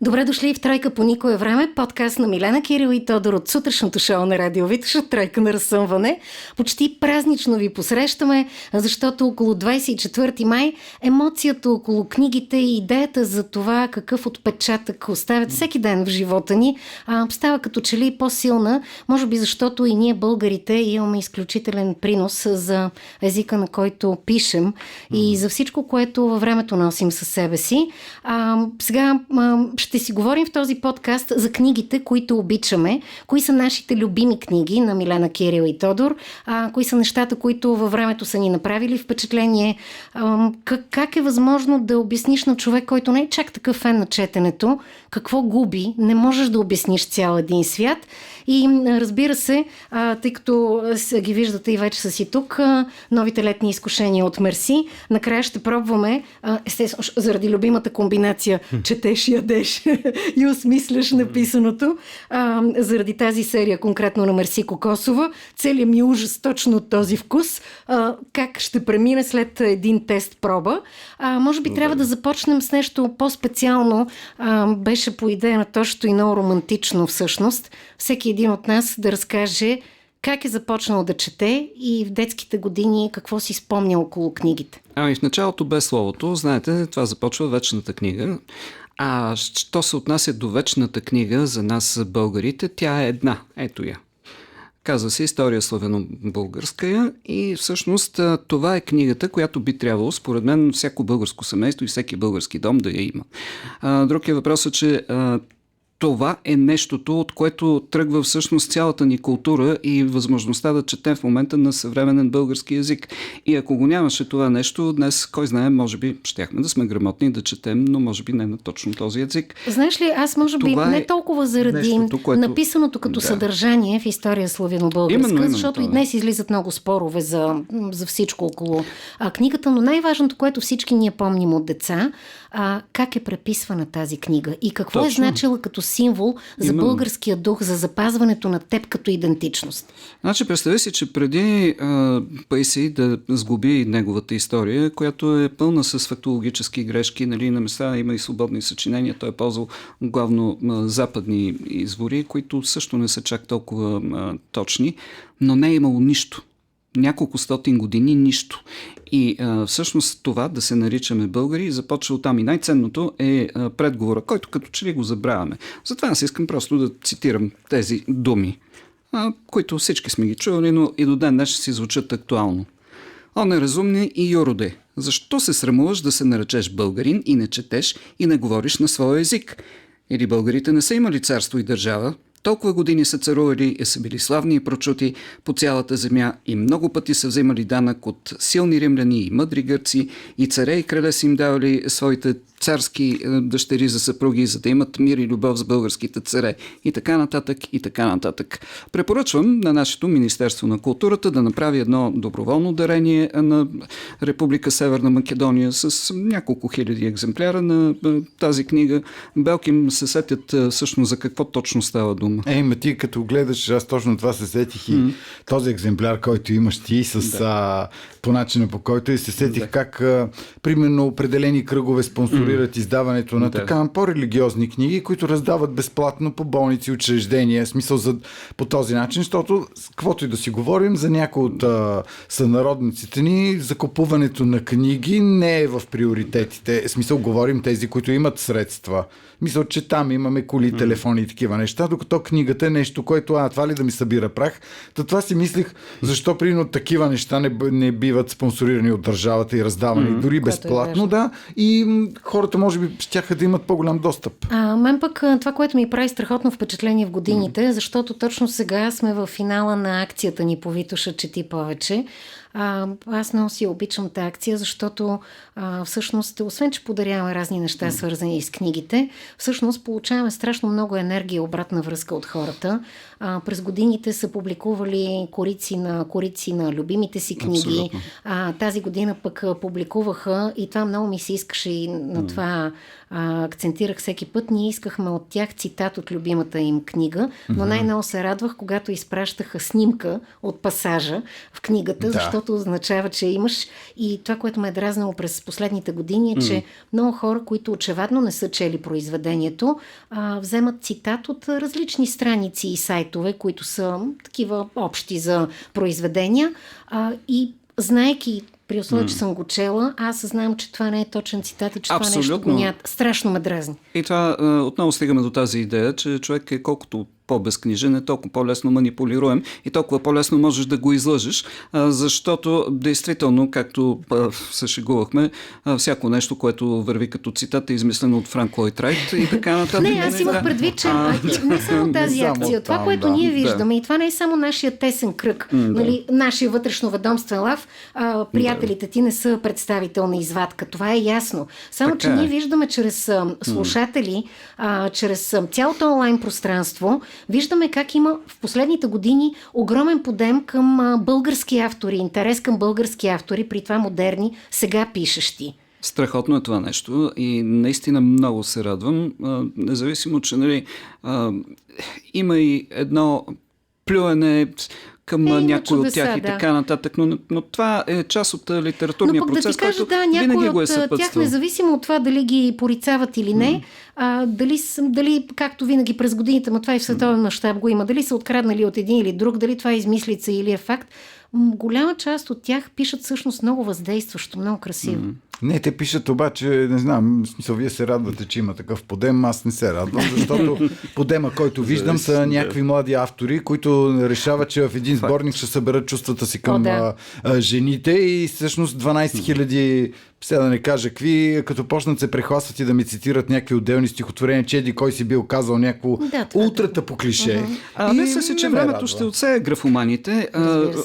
Добре дошли в Тройка по никое време, подкаст на Милена Кирил и Тодор от сутрешното шоу на Радио Виташа, Тройка на разсъмване. Почти празнично ви посрещаме, защото около 24 май емоцията около книгите и идеята за това какъв отпечатък оставят всеки ден в живота ни а, става като че ли по-силна, може би защото и ние българите имаме изключителен принос за езика на който пишем и за всичко, което във времето носим със себе си. А, сега а, ще си говорим в този подкаст за книгите, които обичаме, кои са нашите любими книги на Милена Кирил и Тодор, а, кои са нещата, които във времето са ни направили впечатление, а, как, как е възможно да обясниш на човек, който не е чак такъв фен на четенето, какво губи, не можеш да обясниш цял един свят и разбира се, тъй като ги виждате и вече са си тук, новите летни изкушения от Мерси, накрая ще пробваме, естествено, заради любимата комбинация, четеш, ядеш и осмисляш написаното, заради тази серия, конкретно на Мерси Кокосова, целият ми ужас точно от този вкус, как ще премине след един тест проба. Може би трябва да започнем с нещо по-специално. Беше по идея на точно и много романтично всъщност. Всеки един от нас да разкаже как е започнал да чете и в детските години какво си спомня около книгите. Ами в началото без словото, знаете, това започва вечната книга. А що се отнася до вечната книга за нас българите, тя е една. Ето я. Казва се История славяно-българска и всъщност това е книгата, която би трябвало, според мен, всяко българско семейство и всеки български дом да я има. Друг е въпросът, че това е нещото, от което тръгва всъщност цялата ни култура и възможността да четем в момента на съвременен български язик. И ако го нямаше това нещо, днес, кой знае, може би щяхме да сме грамотни да четем, но може би не на точно този език. Знаеш ли, аз може би това не е толкова заради нещото, което... написаното като да. съдържание в история славяно-българска, защото и днес излизат много спорове за, за всичко около а, книгата, но най-важното, което всички ние помним от деца, а, как е преписвана тази книга и какво е Точно. е значила като символ за Именно. българския дух, за запазването на теб като идентичност. Значи, представи си, че преди а, Пейси да сгуби неговата история, която е пълна с фактологически грешки, нали, на места има и свободни съчинения, той е ползвал главно а, западни извори, които също не са чак толкова а, точни, но не е имало нищо няколко стотин години нищо. И а, всъщност това да се наричаме българи започва от там. И най-ценното е а, предговора, който като че ли го забравяме. Затова аз искам просто да цитирам тези думи, а, които всички сме ги чували, но и до ден днес си звучат актуално. О, неразумни и юроде, защо се срамуваш да се наречеш българин и не четеш и не говориш на своя език? Или българите не са имали царство и държава, толкова години са царували и са били славни и прочути по цялата земя и много пъти са вземали данък от силни римляни и мъдри гърци и царе и крале са им давали своите царски е, дъщери за съпруги, за да имат мир и любов с българските царе и така нататък и така нататък. Препоръчвам на нашето Министерство на културата да направи едно доброволно дарение на Република Северна Македония с няколко хиляди екземпляра на е, тази книга. Белки се сетят е, всъщност за какво точно става дума. Ей, ма ти като гледаш, аз точно това се сетих и mm. този екземпляр, който имаш ти с да. а, по начина по който и се сетих да. как а, примерно определени кръгове спонсорират спонсорират издаването на да. така по-религиозни книги, които раздават безплатно по болници, учреждения, смисъл за, по този начин, защото, каквото и да си говорим, за някои от а, сънародниците ни, закупуването на книги не е в приоритетите. Смисъл, говорим тези, които имат средства. Мисля, че там имаме коли, телефони и такива неща, докато книгата е нещо, което, а, това ли да ми събира прах? Та това си мислих, защо прино такива неща не, не биват спонсорирани от държавата и раздавани, mm-hmm. дори е безплатно, е да, и хората може би ще да имат по-голям достъп. А, мен пък това, което ми прави страхотно впечатление в годините, mm-hmm. защото точно сега сме в финала на акцията ни по Витоша Чети повече. А, аз много си обичам тази акция, защото а, всъщност, освен че подаряваме разни неща, свързани с книгите, всъщност получаваме страшно много енергия и обратна връзка от хората. А, през годините са публикували корици на, корици на любимите си книги. А, тази година пък публикуваха и това много ми се искаше и на това а, акцентирах всеки път, ние искахме от тях цитат от любимата им книга, но най-много се радвах, когато изпращаха снимка от пасажа в книгата, Да. защото означава, че имаш. И това, което ме е дразнало през последните години е, че много хора, които очевадно не са чели произведението, а, вземат цитат от различни страници и сайтове, които са такива общи за произведения а, и знаеки при условие, че съм го чела, аз знам, че това не е точен цитат и че това нещо Абсолютно. го нямат. Страшно ме дразни. И това а, отново стигаме до тази идея, че човек е колкото по-безкнижен, е толкова по-лесно манипулируем и толкова по-лесно можеш да го излъжеш, защото действително, както а, се шегувахме, а, всяко нещо, което върви като цитат е измислено от Франк Лойд Райт и така нататък. Не, аз имах предвид, че а, не само тази акция. Това, там, което да. ние Да. виждаме, и това не е само нашия тесен кръг, нали, нашия вътрешно ведомствен лав, а, приятелите ти не са представителна извадка. Това е ясно. Само, Така че е. ние виждаме чрез а, слушатели, а, чрез а, цялото онлайн пространство, виждаме как има в последните години огромен подем към български автори, интерес към български автори, при това модерни, сега пишещи. Страхотно е това нещо и наистина много се радвам, независимо, че нали, има и едно плюене към Е, някой от чудеса, тях и да. така нататък, но, но това е част от литературния Но пък да процес, ти кажа, който да, винаги го е от тях, независимо от това дали ги порицават или не, а, дали, дали, както винаги през годините, но това и в световен мащаб го има, дали са откраднали от един или друг, дали това е измислица или е факт, голяма част от тях пишат всъщност много въздействащо, много красиво. Не, те пишат обаче, не знам, в смисъл, вие се радвате, че има такъв подем, аз не се радвам, защото подема, който виждам, са някакви млади автори, които решават, че в един сборник ще съберат чувствата си към О, да. а, а, жените и всъщност 12 хиляди, сега да не кажа какви, като почнат се прехласват и да ми цитират някакви отделни стихотворения, че еди кой си бил казал някакво Да, ултрата по клише. А И мисля си, че времето радва. ще отсее графоманите. А,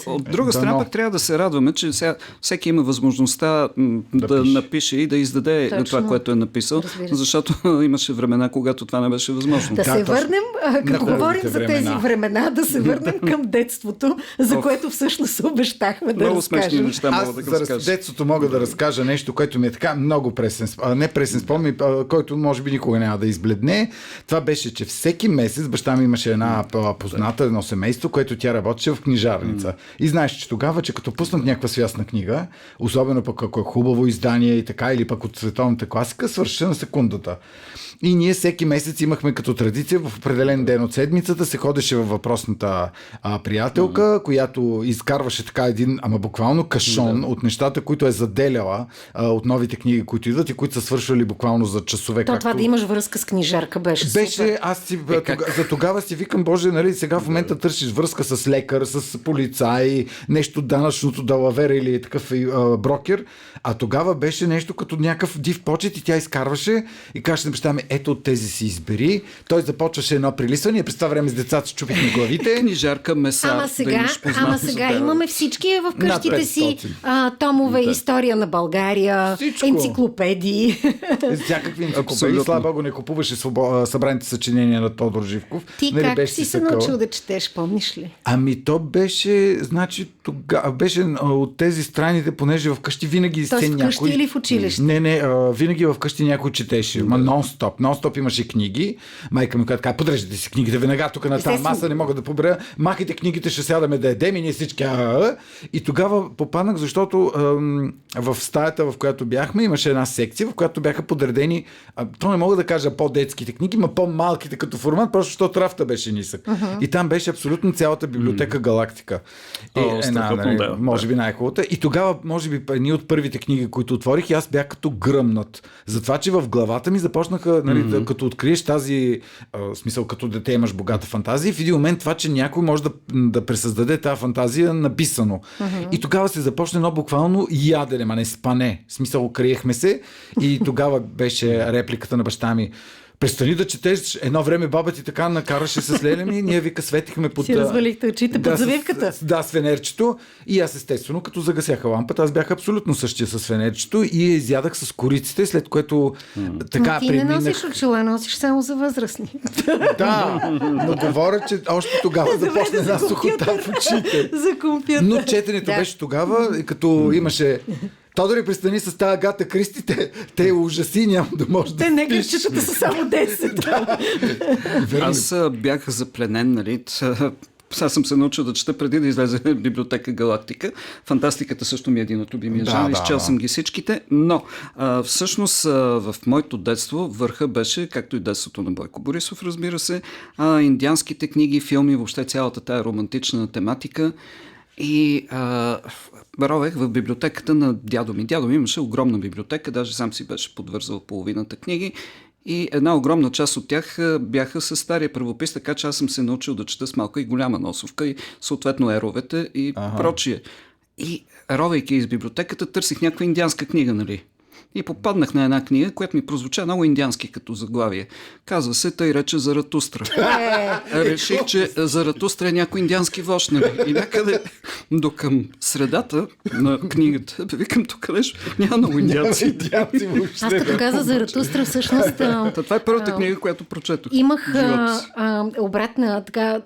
от друга страна, пък трябва да се радваме, че сега всеки има възможността м, да, да пише. напише и да издаде Точно. това, което е написал, защото имаше времена, когато това не беше възможно. Да, Да, се точно. върнем, а, като говорим за тези времена. времена, да се върнем към детството, за което всъщност обещахме да Много смешни разкажем. неща Аз мога да разкажа. детството мога да разкажа нещо, което ми е така много пресен, а, не пресен спомен, а, който може би никога няма да избледне. Това беше, че всеки месец баща ми имаше една а, позната, едно семейство, което тя работеше в книжарница. И знаеш, че тогава, че като пуснат някаква свясна книга, особено пък ако е хубаво издание и така, или пък от световната класика, свърши на секундата. И ние всеки месец имахме като традиция в определен ден от седмицата се ходеше във въпросната а, приятелка, mm-hmm. която изкарваше така един, ама буквално кашон от нещата, които е заделяла а, от новите книги, които идват и които са свършвали буквално за часове. То, това да имаш връзка с книжарка беше. супер. Беше, аз си, е, тога, за тогава си викам, Боже, нали, сега в момента търсиш връзка с лекар, с полицай, нещо данъчното далавера или такъв а, брокер, а тогава беше нещо като някакъв див почет и тя изкарваше и каже на баща ми, ето от тези си избери. Той започваше едно прилисване, през това време с децата си чупихме главите. Книжарка, месар. Ама да сега, познати ама сега имаме всички е в къщите си 500. а, томове, Да. история на България, Всичко. енциклопедии. Всякакви енциклопедии. Слава Богу, не купуваше свобо... събраните съчинения на Тодор Живков. Ти Нали, как беше си се съкъл. научил да четеш, помниш ли? Ами то беше, значи тогава беше от тези страните, понеже вкъщи винаги Тоест се вкъщи някой... или в училище? Не, не, а, винаги вкъщи някой четеше. Ма нон-стоп. Нон-стоп имаше книги. Майка ми каза, така, подреждате си книгите веднага тук на тази маса, не мога да побера. Махайте книгите, ще сядаме да едем и ние всички. И тогава попаднах, защото ам, в стаята, в която бяхме, имаше една секция, в която бяха подредени, а, то не мога да кажа по-детските книги, ма по-малките като формат, просто защото рафта беше нисък. И там беше абсолютно цялата библиотека Галактика. Е, да. може би най-хубавата. И тогава, може би, едни от първите книги, които отворих, и аз бях като гръмнат. Затова, че в главата ми започнаха, нали, да, като откриеш тази, а, смисъл, като дете имаш богата фантазия, в един момент това, че някой може да, да пресъздаде тази фантазия написано. И тогава се започна едно буквално ядене, ма не спане. В смисъл, криехме се и тогава беше репликата на баща ми. Престани да четеш. Едно време баба ти така накараше с леля ми. Ние вика светихме под... Си развалихте очите под с- завивката. с- Да, с фенерчето. И аз естествено, като загасяха лампата, аз бях абсолютно същия с фенерчето и я изядах с кориците, след което така Но ти не преминах. носиш очила, носиш само за възрастни. Да, но говоря, че още тогава започна една сухота в очите. за компютър. Но четенето Да. беше тогава, и като имаше Тодори, пристани с тази Агата Кристи, те, те ужаси, няма да може да Те не спиш. гъвчетата са само 10. Верно. Аз бях запленен, нали? Сега съм се научил да чета преди да излезе библиотека Галактика. Фантастиката също ми е един от любимия Да, жанр. да, Изчел да. съм ги всичките, но а, всъщност а, в моето детство върха беше, както и детството на Бойко Борисов, разбира се, а, индианските книги, филми, въобще цялата тая романтична тематика. И а, ровех в библиотеката на дядо ми. Дядо ми имаше огромна библиотека, даже сам си беше подвързал половината книги. И една огромна част от тях бяха с стария правопис, така че аз съм се научил да чета с малка и голяма носовка и съответно еровете и ага. прочие. И ровейки из библиотеката, търсих някаква индианска книга, нали? И попаднах на една книга, която ми прозвуча много индиански като заглавие. Казва се, тъй рече Заратустра. Реших, че Заратустра е някой индиански вожд, нали? И някъде до към средата на книгата, викам тук нещо, няма много индианци. Индианци въобще. Аз като каза за Ратустра, всъщност това е първата книга, която прочетох. Имах обратна, така,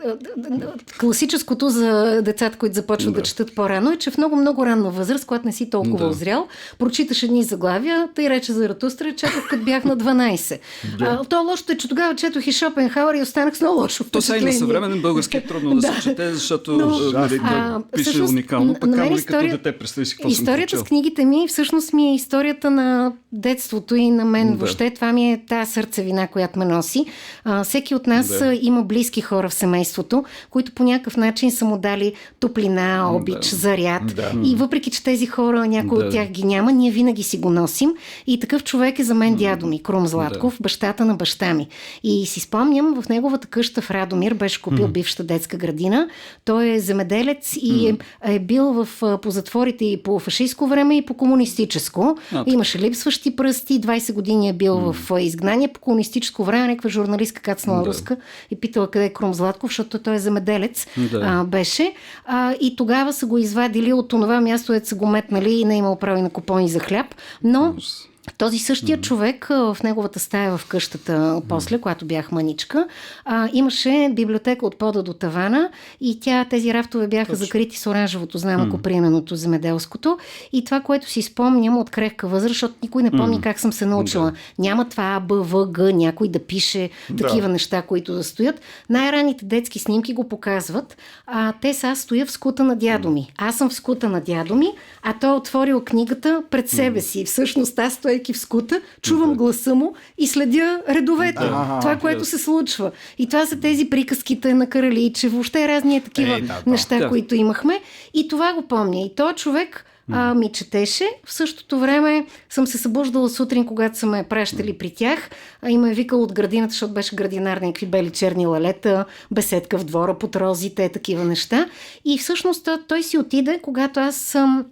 класическото за децата, които започват да. да четат по-рано, е, че в много-много ранна възраст, когато не си толкова Да. озрял, прочиташ едни заглавия, тъй рече за Ратустра, четох като бях на 12. а, то лошото е, че тогава четох и Шопенхауер и останах с много лошо То сега и на съвременен български е трудно да, се чете, защото Но, а, нали, а, да пише всъщност, уникално, на пък камо история- като дете, представи си какво Историята с книгите ми всъщност ми е историята на детството и на мен. Да. Да. Въобще това ми е тази сърцевина, която ме носи. А, всеки от нас Да. да. има близки хора в семейството, които по някакъв начин са му дали топлина, обич, Да. заряд. Да. И въпреки, че тези хора, някой Да. от тях ги няма, ние винаги си го носим. И такъв човек е за мен дядо ми, Крум Златков, бащата на баща ми. И си спомням, в неговата къща в Радомир беше купил бившата детска градина. Той е земеделец и е, е бил в, по затворите и по фашистско време и по комунистическо. А. Имаше липсващи пръсти, 20 години е бил в изгнание по комунистическо време. Някаква журналистка кацнала Да. руска и питала къде е Крум Златков, защото той е земеделец Да. а, беше. А, и тогава са го извадили от това място, където са го метнали и не е имал право и на купони за хляб. Но Browns. Този същия човек а, в неговата стая в къщата, после, когато бях маничка, а, имаше библиотека от пода до тавана и тя, тези рафтове бяха закрити с оранжевото знаме, коприненото земеделското. И това, което си спомням от крехка възраст, защото никой не помни как съм се научила. Няма това А, Б, В, Г, някой да пише такива неща, които да стоят. Най-ранните детски снимки го показват. А, те са аз стоя в скута на дядо ми. Аз съм в скута на дядо ми, а той е отворил книгата пред себе си. Всъщност аз стоейки в скута, чувам гласа му и следя редовете. Ага, това, което се случва. И това са тези приказките на Караличе, въобще разни е такива Е, да, да. неща, Да. които имахме. И това го помня. И този човек а, ми четеше. В същото време съм се събуждала сутрин, когато са ме пращали при тях. А, и ме е викал от градината, защото беше градинар, някакви бели черни лалета, беседка в двора под розите, такива неща. И всъщност той си отиде, когато аз съм,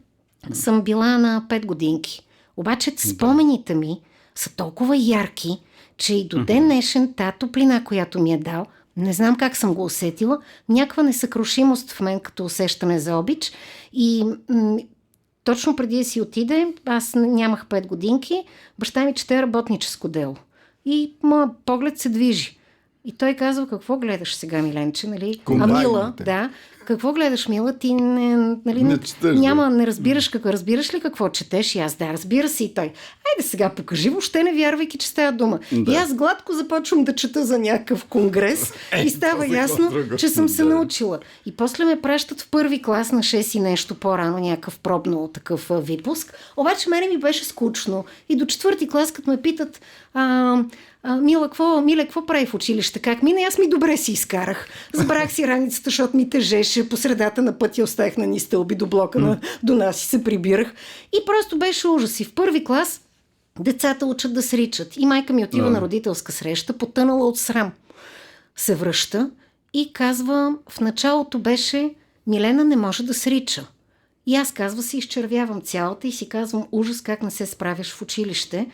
съм била на 5 годинки. Обаче спомените ми са толкова ярки, че и до ден днешен та топлина, която ми е дал, не знам как съм го усетила, някаква несъкрушимост в мен като усещане за обич и м- точно преди да си отиде, аз нямах 5 годинки, баща ми чете работническо дело. И моят поглед се движи. И той казва, какво гледаш сега, Миленче, нали? Комбайните. Мила, да. Какво гледаш, Мила? Ти не, нали, Не четеш, няма, не разбираш какво. Разбираш ли какво четеш? И аз, да, разбира се и той. Айде сега покажи, въобще не вярвайки, че става дума. Да. И аз гладко започвам да чета за някакъв конгрес и става ясно, друго? че съм се Да. научила. И после ме пращат в първи клас на 6 и нещо по-рано, някакъв пробно такъв а, випуск. Обаче мене ми беше скучно. И до четвърти клас, като ме питат, а, а, Мила, какво, Миле, какво прави в училище? Как мина? Аз ми добре си изкарах. Забрах си раницата, защото ми тежеше. По средата на пътя оставих на ни стълби до блока на, до нас и се прибирах. И просто беше ужас. И в първи клас децата учат да сричат. И майка ми отива на родителска среща, потънала от срам. Се връща и казва, в началото беше Милена не може да срича. И аз казва се изчервявам цялата и си казвам ужас как не се справяш в училище.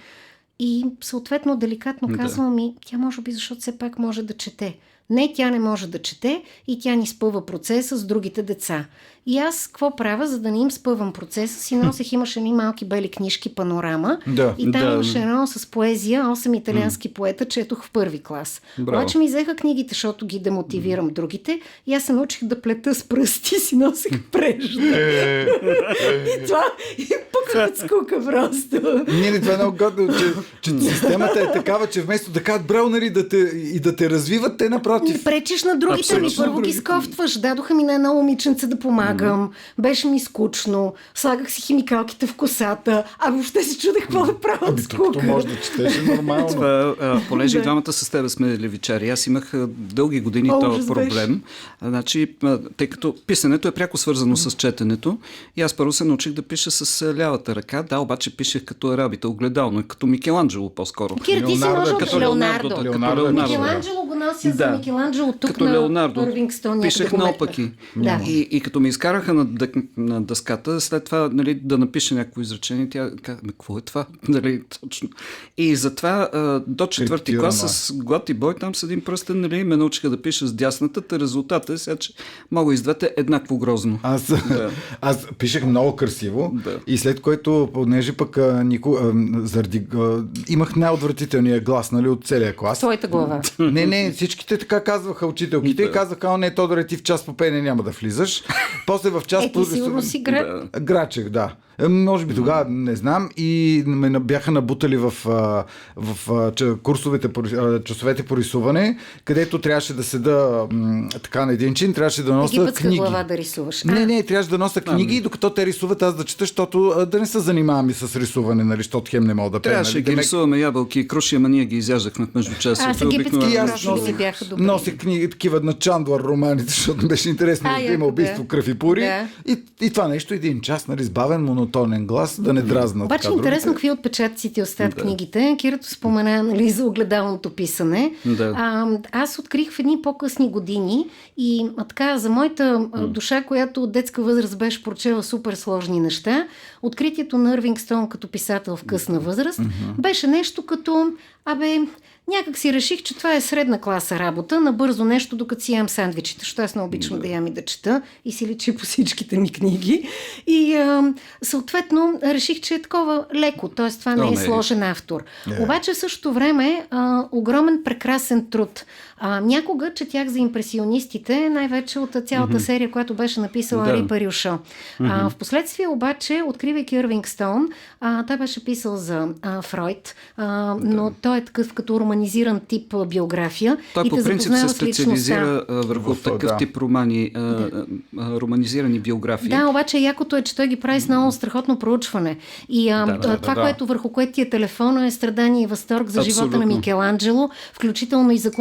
И съответно деликатно казвам ми, тя може би защото все пак може да чете. Не, тя не може да чете и тя ни спъва процеса с другите деца. И аз какво правя, за да не им спъвам процеса, си носех, имаше ни малки бели книжки панорама Да. и там Да. имаше едно с поезия, 8 италиански поета, четох в първи клас. Браво. Обаче ми взеха книгите, защото ги демотивирам другите и аз се научих да плета с пръсти си носех прежда. Е, и това, и пък Скука просто. Не, не, това е много годно, че, че системата е такава, че вместо да кажат браво, нали, да те, и да те развиват, те напротив. Пречиш на другите ми. Абсолютно. Първо ги скофтваш. Дадоха ми на едно момиченце да помагам. Беше ми скучно. Слагах си химикалките в косата. А въобще си чудех какво да правя от Ами, скука. може да четеш е нормално. Това, а, понеже и двамата с тебе сме левичари, аз имах дълги години О, този проблем. Значи, тъй като писането е пряко свързано с четенето, и аз първо се научих да пиша с лявата ръка. Да, обаче пишех като арабите, огледално, като Микеланджело по-скоро. Кира, ти си можел като като Леонардо, Леонардо. да, Леонардо е Леонардо. Микеланджело го нося за Да. Микеланджело тук като на Леонардо. Метнах. наопаки. Да. И, и като ми изкараха на, дък, на дъската, след това нали, да напиша някакво изречение, тя каза, какво е това? Нали, точно. И затова а, до четвърти клас с глад и бой, там с един пръстен, нали, ме научиха да пиша с дясната, та резултата е сега, че мога и с двете еднакво грозно. Аз, Да. аз пишех много красиво Да. и след което, понеже пък а, Нико, а, заради, а, имах най-отвратителния глас нали, от целия клас. Своята глава. Не, не, всичките така казваха учителките и казаха, не, Тодоре, ти в час по пеене няма да влизаш. После в час Е, ти сигурно си град. Грачех, да. Е, Може би тогава не знам и ме на- бяха набутали в, в че- курсовете, часовете по рисуване, където трябваше да седа така на един чин, трябваше да нося Египетска книги. глава да рисуваш. Не, не, трябваше да нося книги, и докато те рисуват, аз да чета, защото да не се занимавам и с рисуване, нали, защото хем не мога да пея. Трябваше нали, да ги Демек- рисуваме ябълки и круши, ама ние ги изяждахме в между Аз часовете. египетски И аз Круши бяха добри. носих книги такива на Чандвар романите, защото беше интересно А, да има убийство, да. кръв и пури. Да. И, и това нещо един час, нали, с бавен, монотонен глас, да не дразна. Обаче така интересно какви отпечатъците остават книгите. Кирато спомена нали, за огледалното писане. Да. А, аз открих в едни по-късни години и а, така, за моята а, душа, която от детска възраст беше прочела супер сложни неща, откритието на Ирвинг Стоун като писател в късна възраст беше нещо като, абе, някак си реших, че това е средна класа работа, набързо нещо, докато си ям сандвичите, защото аз много обичам да ям и да чета и си личи по всичките ми книги. И а, съответно реших, че е такова леко, т.е. това не е не. сложен автор. Не. Обаче в същото време а, огромен прекрасен труд. А, някога четях за импресионистите, най-вече от цялата mm-hmm. серия, която беше написала Да. Ри Парюшо. Mm-hmm. А, впоследствие обаче, откривайки Ирвинг Стоун, а, той беше писал за а, Фройд, а, но той е такъв като романизиран тип биография Той и по принцип се специализира а, върху В, такъв да. тип романи, а, а, романизирани биографии. Да, обаче якото е, че той ги прави с много страхотно проучване. И а, Да, да, да, това, да. което върху което ти е телефона е страдание и възторг за живота на Абсолютно. Микеланджело, включително и за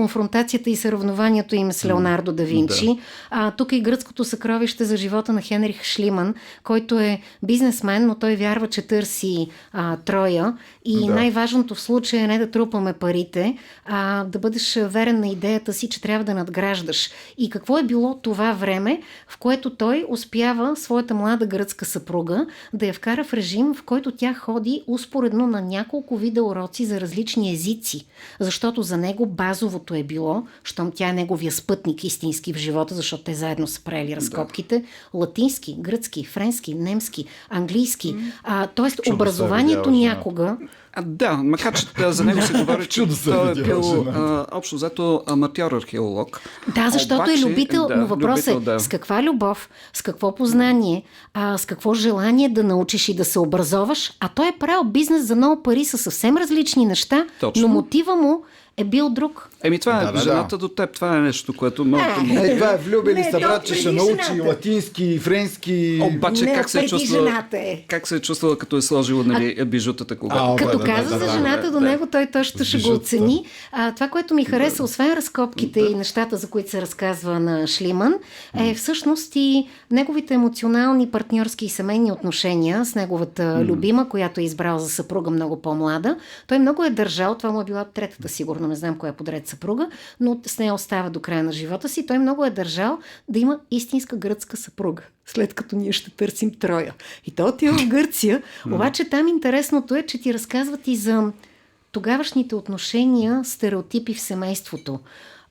конфронтацията и съревнованието им с Леонардо да Винчи. Да. А, тук е и гръцкото съкровище за живота на Хенрих Шлиман, който е бизнесмен, но той вярва, че търси а, Троя. И Да. най-важното в случая е не да трупаме парите, а да бъдеш верен на идеята си, че трябва да надграждаш. И какво е било това време, в което той успява своята млада гръцка съпруга да я вкара в режим, в който тя ходи успоредно на няколко вида уроци за различни езици. Защото за него базовото е било, щом тя е неговия спътник истински в живота, защото те заедно са правили разкопките, латински, гръцки, френски, немски, английски. А, тоест Чудо се образованието видяла някога А, да, макар че да, за него се говори, че Чудо се той е бил а, общо взето аматьор археолог. Да, защото Обаче, е любител, да, но въпросът е да. с каква любов, с какво познание, а, с какво желание да научиш и да се образоваш, а той е правил бизнес за много пари с съвсем различни неща, Точно. но мотива му е бил друг. Еми това е Да, да, жената до теб, това е нещо, което малко... Е, това е влюбили Не, са брат, че ще научи жената. латински, френски. Обаче Не, как се е чувствала, жената е. как се е чувствала, като е сложила нали, бижутата когато... А, Като да, каза да, за да, жената да, до да. него, той точно ще го оцени. А, това, което ми хареса, освен разкопките и нещата, за които се разказва на Шлиман, е всъщност и неговите емоционални, партньорски и семейни отношения с неговата любима, която е избрал за съпруга много по-млада. Той много е държал, това му е била третата сигурно, не знам коя е подред съпруга, но с нея остава до края на живота си. Той много е държал да има истинска гръцка съпруга след като ние ще търсим Троя. И то отива в Гърция, обаче там интересното е, че ти разказват и за тогавашните отношения, стереотипи в семейството.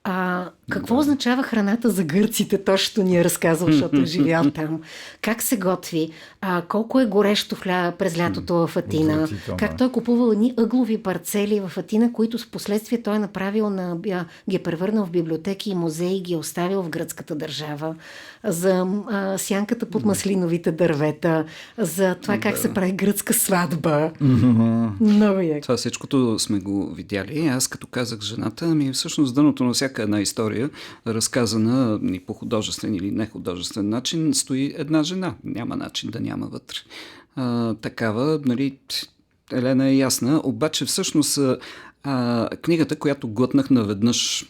А, какво означава храната за гърците? Точно ни е разказал, защото е живял там. Как се готви? А, колко е горещо в ля... през лятото в Атина? Отвратително. Как той е купувал едни ъглови парцели в Атина, които с последствие той е направил на... ги е превърнал в библиотеки и музеи ги е оставил в гръцката държава. За а, сянката под маслиновите дървета, за това как се прави гръцка сватба. Много е. Това всичкото сме го видяли. Аз като казах жената, ми всъщност дъното на всяка една история, разказана и по художествен или нехудожествен начин, стои една жена. Няма начин да няма вътре. А, такава, нали, Елена е ясна, обаче всъщност а, книгата, която глътнах наведнъж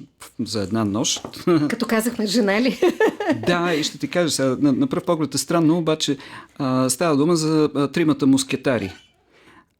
за една нощ, Като казахме жена ли? да, и ще ти кажа сега, на, на пръв поглед е странно, обаче а, става дума за а, тримата мускетари.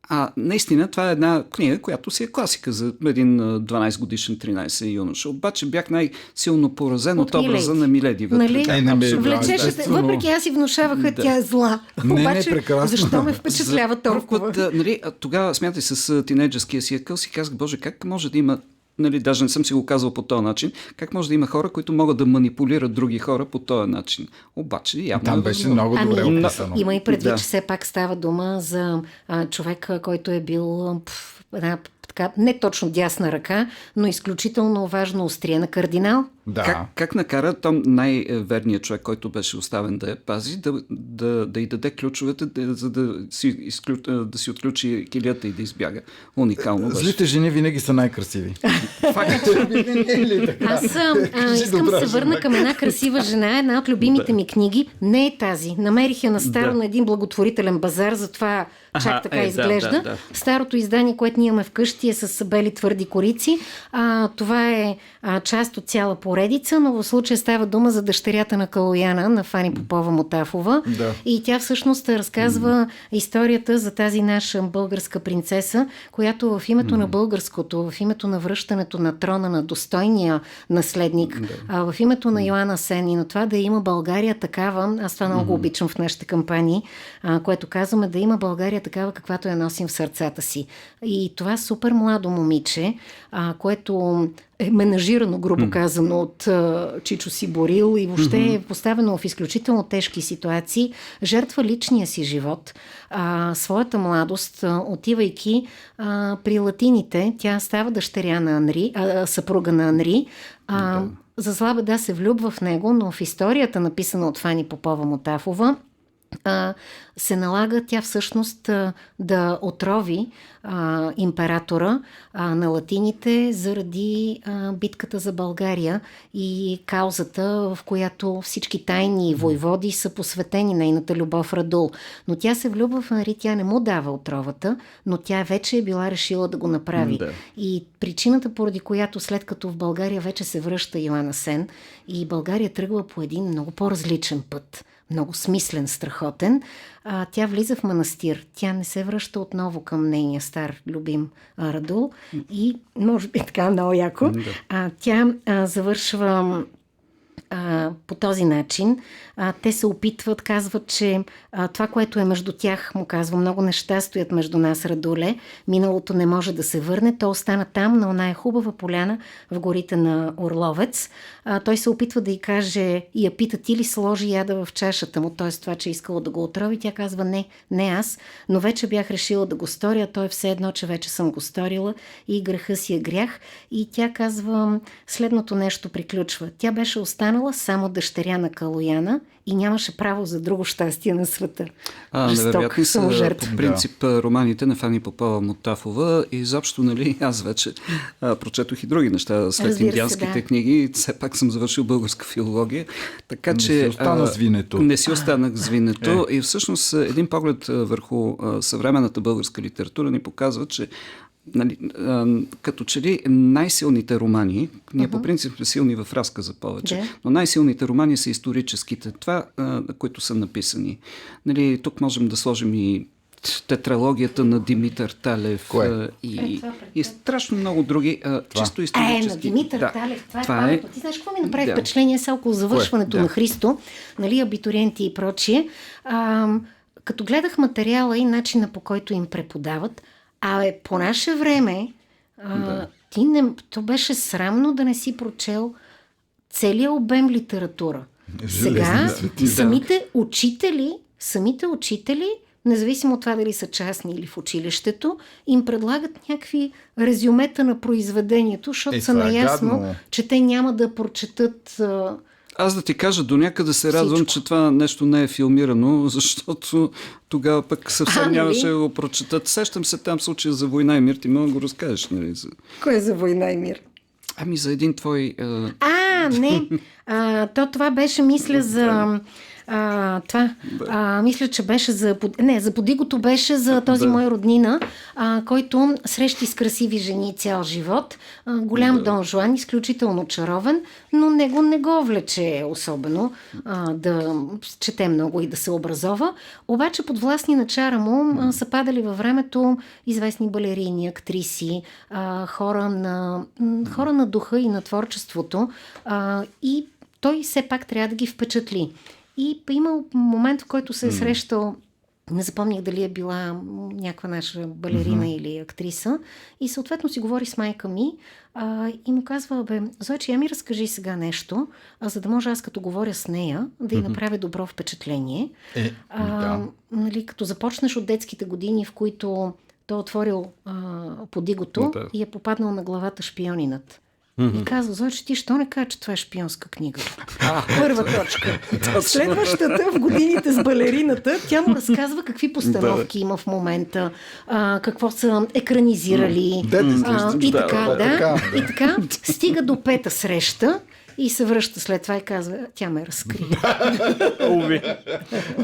А наистина това е една книга, която си е класика за един а, 12 годишен 13 юноша. Обаче бях най-силно поразен от, От образа Миледи. на Миледи. вътре. Нали? Е, Миледи, да, Влечеше естествено. Въпреки аз си внушаваха, тя е зла. Не, не, Обаче, прекрасно. защо ме впечатлява За толкова? Път, нали, тогава, смятай, с а, тинейджърския си акъл си казах, боже, как може да има Нали, даже не съм си го казал по този начин. Как може да има хора, които могат да манипулират други хора по този начин? Обаче, явно Там е беше много добре Ами, описано. Има и предвид, Да. че все пак става дума за а, човек, който е бил пф, една така, не точно дясна ръка, но изключително важно острие на кардинал. Да. Как, как накара там най-верният човек, който беше оставен да я пази, да, да, да й даде ключовете, да, за да си, изклю, да си отключи килията и да избяга? Уникално беше. Злите жени винаги са най-красиви. Факт. Е ли така? Аз а, искам да се върна жена. към една красива жена, една от любимите ми книги. Не е тази. Намерих я на старо Да. на един благотворителен базар, затова чак така е, да, изглежда. да, да. Старото издание, което ние имаме вкъщи е с бели твърди корици. А, това е а, част от цяла поредица, но в случая става дума за дъщерята на Калояна, на Фани Попова Мотафова. Да. И тя всъщност разказва историята за тази наша българска принцеса, която в името на българското, в името на връщането на трона на достойния наследник, а, в името на Йоанна Сен и на това да има България такава, аз това много обичам в нашите кампании, а, което казваме да има България такава, каквато я носим в сърцата си. И това супер младо момиче, а, което е менажирано, грубо казано, от а, Чичо си Борил и въобще е поставено в изключително тежки ситуации, жертва личния си живот, а, своята младост, а, отивайки а, при латините, тя става дъщеря на Анри, а, съпруга на Анри, а, за зла беда се влюбва в него, но в историята, написана от Фани Попова Мотафова, се налага тя всъщност да отрови а, императора а, на латините заради а, битката за България и каузата, в която всички тайни войводи са посветени нейната любов Радул. Но тя се влюбва в Анри, тя не му дава отровата, но тя вече е била решила да го направи. Да. И причината, поради която след като в България вече се връща Йоанна Сен и България тръгва по един много по-различен път, много смислен, страхотен, а, тя влиза в манастир. Тя не се връща отново към нейния стар любим Радул и може би така много яко. А, тя а, завършва а, по този начин. А, те се опитват, казват, че а, това, което е между тях, му казва, много неща стоят между нас, Радуле. Миналото не може да се върне. То остана там, на оная хубава поляна в горите на Орловец. А, той се опитва да й каже и я пита, ти ли сложи яда в чашата му, т.е. това, че е искала да го отрови. Тя казва, не, не аз, но вече бях решила да го сторя, а то е все едно, че вече съм го сторила и греха си е грях. И тя казва, следното нещо приключва. Тя беше останала само дъщеря на Калояна и нямаше право за друго щастие на света. А, Жесток невероятни са по принцип да. романите на Фани Попова Мотафова и изобщо, нали, аз вече а, прочетох и други неща след Разбира се, индианските да. книги. Все пак съм завършил българска филология. Така Не че. си остана а, с винето. Не си останах с винето. И всъщност един поглед върху съвременната българска литература ни показва, че Нали, а, като че ли най-силните романи, ние по принцип сме силни в разказа повече, Да. но най-силните романи са историческите, това, а, които са написани. Нали, тук можем да сложим и тетралогията на Димитър Талев Кое? и, Е, това и страшно много други, а, чисто Е, исторически. на Димитър да, Талев, това, това е е. Ти знаеш какво ми направи Да. впечатление сега около завършването Кое? на Да. Христо, нали, абитуриенти и прочие. А, като гледах материала и начина по който им преподават, а е, по наше време а, ти не, то беше срамно да не си прочел целият обем литература. Сега свети, да. самите учители, самите учители, независимо от това дали са частни или в училището, им предлагат някакви резюмета на произведението, защото Е, са е наясно, гадно. че те няма да прочетат а, Аз да ти кажа, до някъде се радвам, Всичко. че това нещо не е филмирано, защото тогава пък съвсем А, нали? нямаше да го прочетат. Сещам се там случая за война и мир, ти мога да го разкажеш, нали? За... Кой е за война и мир? Ами за един твой... А... А, не. А, то това беше, мисля, за... А, това, а, мисля, че беше за... Не, за подигото беше за този Да. мой роднина, а, който срещи с красиви жени цял живот. А, голям Дон Жуан, изключително чаровен, но него не го влече особено а, да чете много и да се образова. Обаче под властни на чара му а, са падали във времето известни балерини, актриси, а, хора, на, хора на духа и на творчеството. А, и той все пак трябва да ги впечатли. И имал момент, в който се е срещал не запомних дали е била някаква наша балерина mm-hmm. или актриса. И съответно си говори с майка ми а, и му казва, бе, Зойче, я ми разкажи сега нещо, а, за да може аз като говоря с нея да й направя добро впечатление. Е, А, да. нали, като започнеш от детските години, в които той е отворил а, подигото Да. и е попаднал на главата шпионинът. И казва, Зойче, ти що не кажа, че това е шпионска книга? Първа точка. Следващата в годините с балерината, тя му разказва какви постановки има в момента, а, какво са екранизирали. А, и така, да. И така, стига до пета среща и се връща след това и казва, тя ме разкри. Уви.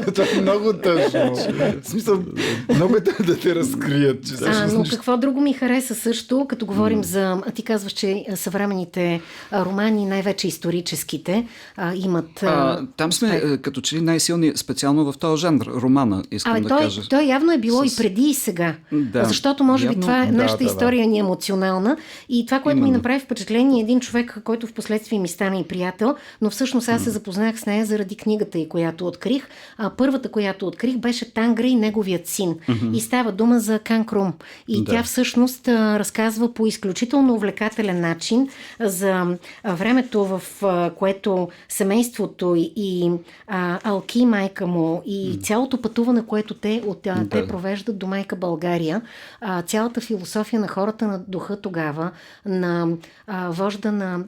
Това е много тъжно. В смисъл, много е да, да те разкрият, че А, но какво друго ми хареса също, като говорим за... А ти казваш, че а, съвременните а, романи, най-вече историческите, а, имат... А, А, там сме а, като че ли най-силни, специално в този жанр, романа, искам Абе, да той, кажа. той явно е било С- и преди и сега. Да. Защото може би Явно- това е, да, нашата да, да. история ни е емоционална. И това, което ми Именно. направи впечатление, е един човек, който в последствие ми стана и приятел, но всъщност аз се запознах с нея заради книгата и която открих. А, първата, която открих, беше Тангра и неговият син. И става дума за Кан Крум. И Да. тя всъщност а, разказва по изключително увлекателен начин за времето, в а, което семейството и, и а, Алки, майка му, и цялото пътуване, което те, от, а, те Да. провеждат до майка България, а, цялата философия на хората на духа тогава, на а, вожда на,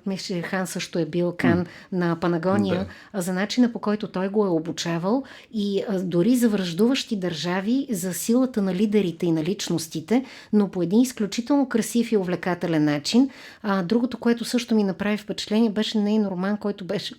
Хан също е бил Кан, на Панагония, а, за начина по който той го е обучавал и дори за връждуващи държави, за силата на лидерите и на личностите, но по един изключително красив и увлекателен начин. А, другото, което също ми направи впечатление, беше нейн роман, който беше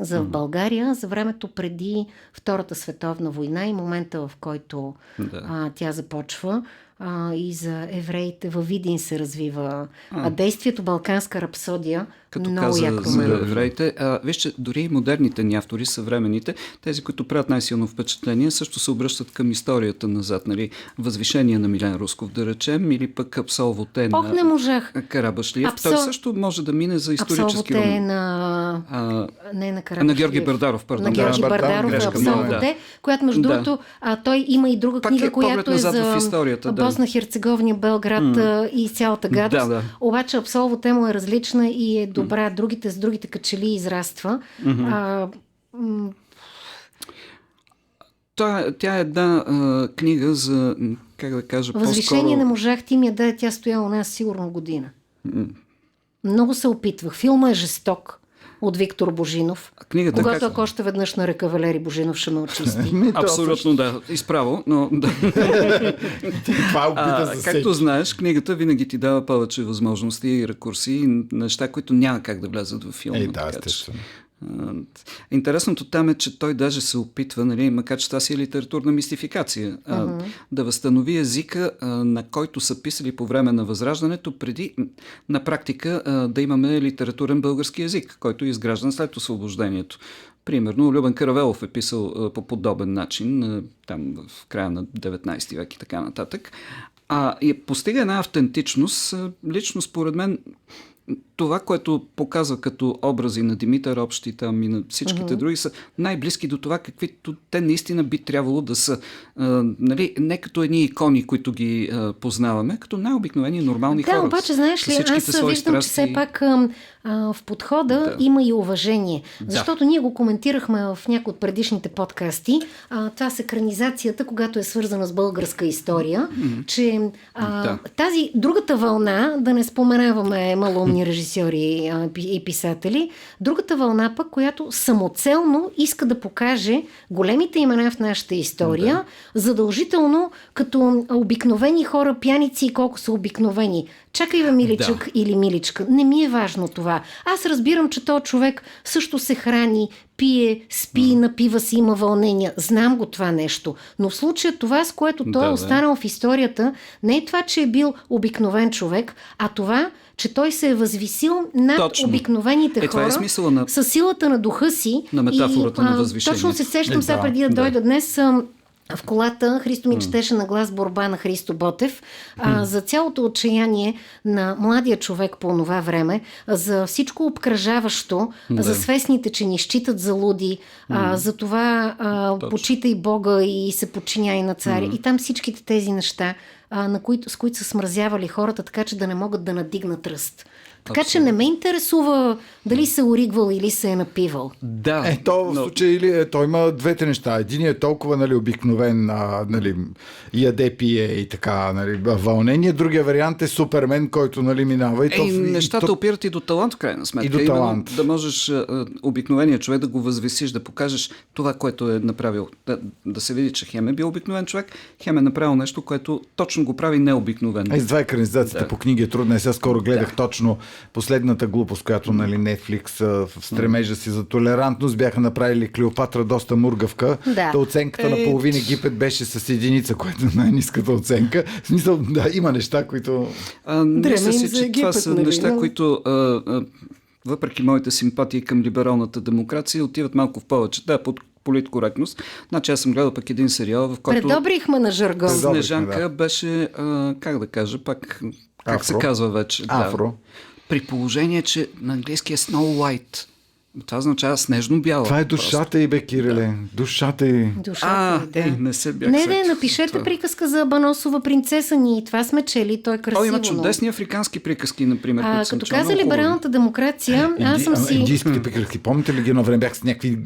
за България, за времето преди Втората световна война и момента, в който Да. а, тя започва. А, и за евреите във Видин се развива а. действието Балканска рапсодия. Като много каза як за евреите. А, вижте, дори и модерните ни автори, съвременните, тези, които правят най-силно впечатление, също се обръщат към историята назад. Нали? Възвишение на Милен Русков, да речем, или пък Абсолвоте Ох, не на можах. Карабашлиев. Абсол- Той също може да мине за исторически Абсолвоте е роман. на... А, Не на на Георги Карабашлиев. Бардаров, пардон. На Георги Да, Бардаров, Бардаров, грешка, Абсолвоте, която между Да. другото, а, той има и друга Пак книга, е която е назад за в историята, да. Босна, Херцеговина, Белград а, и цялата гадост. Да, да. Обаче Абсолвоте му е различна и е добра. Другите с другите качели израства. А, м, Тя, е една а, книга за, как да кажа, Възвишение по-скоро... не можах ти ми я даде, тя стоя у нас сигурно година. Много се опитвах. Филма е жесток от Виктор Божинов. Книгата Когато как- ако още веднъж нарека Валери Божинов, ще ме очисти. Ми, то Абсолютно да, изправо, но да. Това опита А, за както знаеш, книгата винаги ти дава повече възможности и рекурси, и неща, които няма как да влязат в филма. Е, да, че, естествено. Интересното там е, че той даже се опитва, нали, макар че това си е литературна мистификация, а, да възстанови езика, на който са писали по време на Възраждането, преди на практика да имаме литературен български език, който е изграждан след освобождението. Примерно, Любен Каравелов е писал по подобен начин, там в края на 19 век и така нататък. А, и постига една автентичност, лично според мен, това, което показва като образи на Димитър Общи там и на всичките mm-hmm. други са най-близки до това, каквито те наистина би трябвало да са. А, нали, не като едни икони, които ги а, познаваме, като най-обикновени нормални да, хора. Да, обаче, знаеш ли, аз виждам, страсти... че все пак а, а, в подхода да. има и уважение. Защото да. ние го коментирахме в някои от предишните подкасти. А, това с екранизацията, когато е свързана с българска история, mm-hmm. че а, да. тази другата вълна, да не споменаваме малумни режисьори и писатели, другата вълна пък, която самоцелно иска да покаже големите имена в нашата история, да. задължително като обикновени хора, пяници и колко са обикновени. Чакай, бе, миличък да. или миличка. Не ми е важно това. Аз разбирам, че този човек също се храни, пие, спи, mm. напива си, има вълнения. Знам го това нещо. Но в случая това, с което той да, е останал да. в историята, не е това, че е бил обикновен човек, а това, че той се е възвисил над точно. обикновените е, хора е на... с силата на духа си. На метафората и, на възвишението. Точно се сещам е, сега да, преди да, да дойда днес в колата Христо ми четеше на глас борба на Христо Ботев а, за цялото отчаяние на младия човек по това време, за всичко обкръжаващо, да. за свестните, че ни считат за луди, а, за това а, почитай Бога и се подчиняй на царя. И там всичките тези неща, а, на които, с които са смразявали хората, така че да не могат да надигнат ръст. Така Абсолютно. че не ме интересува дали се оригвал или се е напивал. Да. Е, то в но... случай или, е, той има двете неща. Един е толкова нали, обикновен, а, нали, яде, пие и така, нали, вълнение. Другия вариант е Супермен, който нали, минава. И е, то, нещата то... опират и до талант, в крайна сметка. И до талант. Именно, да можеш а, обикновения човек да го възвисиш, да покажеш това, което е направил. Да, да се види, че Хем е бил обикновен човек, Хем е направил нещо, което точно го прави необикновен. Е, с два екранизацията да. по книги е трудна. Сега скоро гледах да. точно последната глупост, която нали, Netflix в стремежа си за толерантност бяха направили Клеопатра доста мургавка. Да. Та оценката на половин Египет беше с единица, което е най-низката оценка. В смисъл, да, има неща, които... А, мисля си, че Египет, това са нали, неща, които а, а, въпреки моите симпатии към либералната демокрация, отиват малко в повече. Да, под политкоректност. Значи аз съм гледал пък един сериал, в който... Предобрихме на жаргон. Снежанка да. беше, а, как да кажа, пак... Как Афро. се казва вече? Афро. Да при положение, че на английски е Snow White. Това означава снежно-бяло. Това е душата и бе, Кириле. Да. Душата и... Душата а, да. Е, не се бях Не, не, напишете това. приказка за Баносова принцеса ни. Това сме чели, той е красиво. О, има чудесни африкански приказки, например. А, като каза либералната демокрация, е, аз съм си... Индийските приказки. Помните ли ги едно време бях с някакви